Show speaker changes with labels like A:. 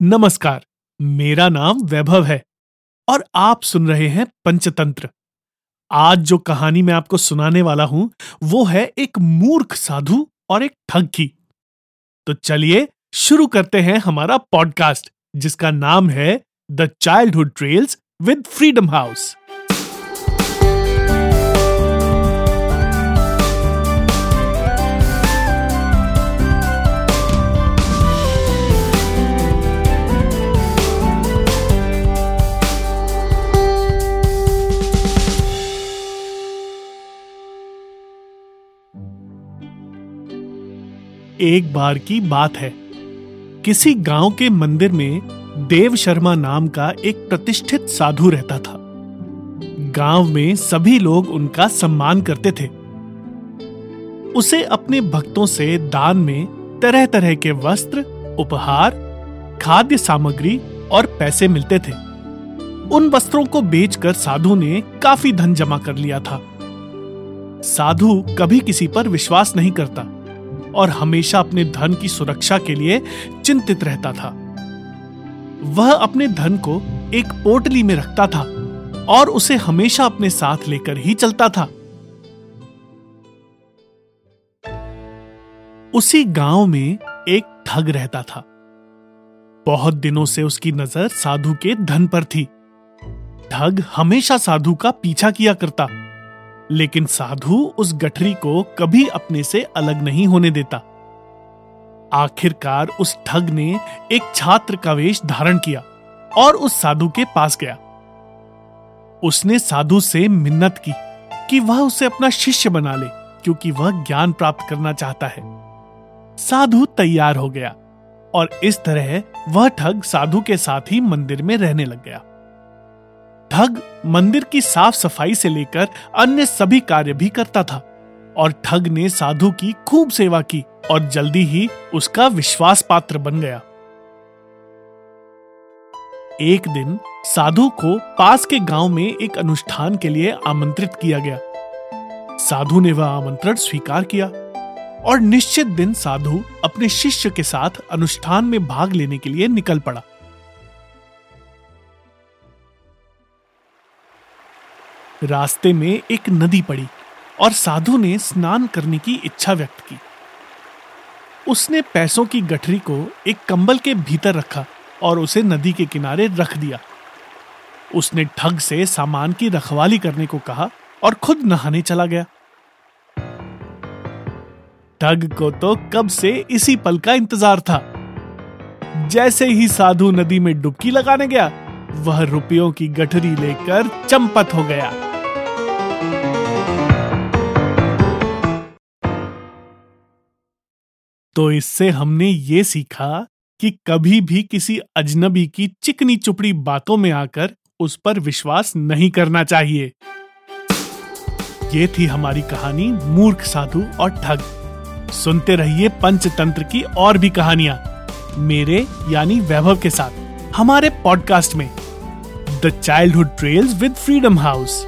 A: नमस्कार, मेरा नाम वैभव है और आप सुन रहे हैं पंचतंत्र। आज जो कहानी मैं आपको सुनाने वाला हूँ, वो है एक मूर्ख साधु और एक ठग। की तो चलिए शुरू करते हैं हमारा पॉडकास्ट, जिसका नाम है the childhood trails with freedom house. एक बार की बात है। किसी गाँव के मंदिर में देव शर्मा नाम का एक प्रतिष्ठित साधु रहता था। गाँव में सभी लोग उनका सम्मान करते थे। उसे अपने भक्तों से दान में तरह तरह के वस्त्र, उपहार, खाद्य सामग्री और पैसे मिलते थे। उन वस्त्रों को बेचकर साधु ने काफ़ी धन जमा कर लिया था। साधु कभी किसी पर विश्वास नहीं करता। और हमेशा अपने धन की सुरक्षा के लिए चिंतित रहता था। वह अपने धन को एक पोटली में रखता था और उसे हमेशा अपने साथ लेकर ही चलता था। उसी गाँव में एक ठग रहता था। बहुत दिनों से उसकी नज़र साधु के धन पर थी। ठग हमेशा साधु का पीछा किया करता। लेकिन साधु उस गठरी को कभी अपने से अलग नहीं होने देता। आखिरकार उस ठग ने एक छात्र का वेश धारण किया और उस साधु के पास गया। उसने साधु से मिन्नत की कि वह उसे अपना शिष्य बना ले, क्योंकि वह ज्ञान प्राप्त करना चाहता है। साधु तैयार हो गया और इस तरह वह ठग साधु के साथ ही मंदिर में रहने लग गया। ठग मंदिर की साफ़ सफ़ाई से लेकर अन्य सभी कार्य भी करता था। और ठग ने साधु की खूब सेवा की और जल्दी ही उसका विश्वास पात्र बन गया। एक दिन साधु को पास के गाँव में एक अनुष्ठान के लिए आमंत्रित किया गया। साधु ने वह आमंत्रण स्वीकार किया और निश्चित दिन साधु अपने शिष्य के साथ अनुष्ठान में भाग लेने के लिए निकल पड़ा। रास्ते में एक नदी पड़ी और साधु ने स्नान करने की इच्छा व्यक्त की। उसने पैसों की गठरी को एक कंबल के भीतर रखा और उसे नदी के किनारे रख दिया। उसने ठग से सामान की रखवाली करने को कहा और खुद नहाने चला गया। ठग को तो कब से इसी पल का इंतज़ार था। जैसे ही साधु नदी में डुबकी लगाने गया, वह रुपयों की गठरी लेकर चंपत हो गया। तो इससे हमने ये सीखा कि कभी भी किसी अजनबी की चिकनी चुपड़ी बातों में आकर उस पर विश्वास नहीं करना चाहिए। ये थी हमारी कहानी, मूर्ख साधु और ठग। सुनते रहिए पंचतंत्र की और भी कहानियाँ, मेरे यानी वैभव के साथ, हमारे पॉडकास्ट में। The childhood trails with freedom house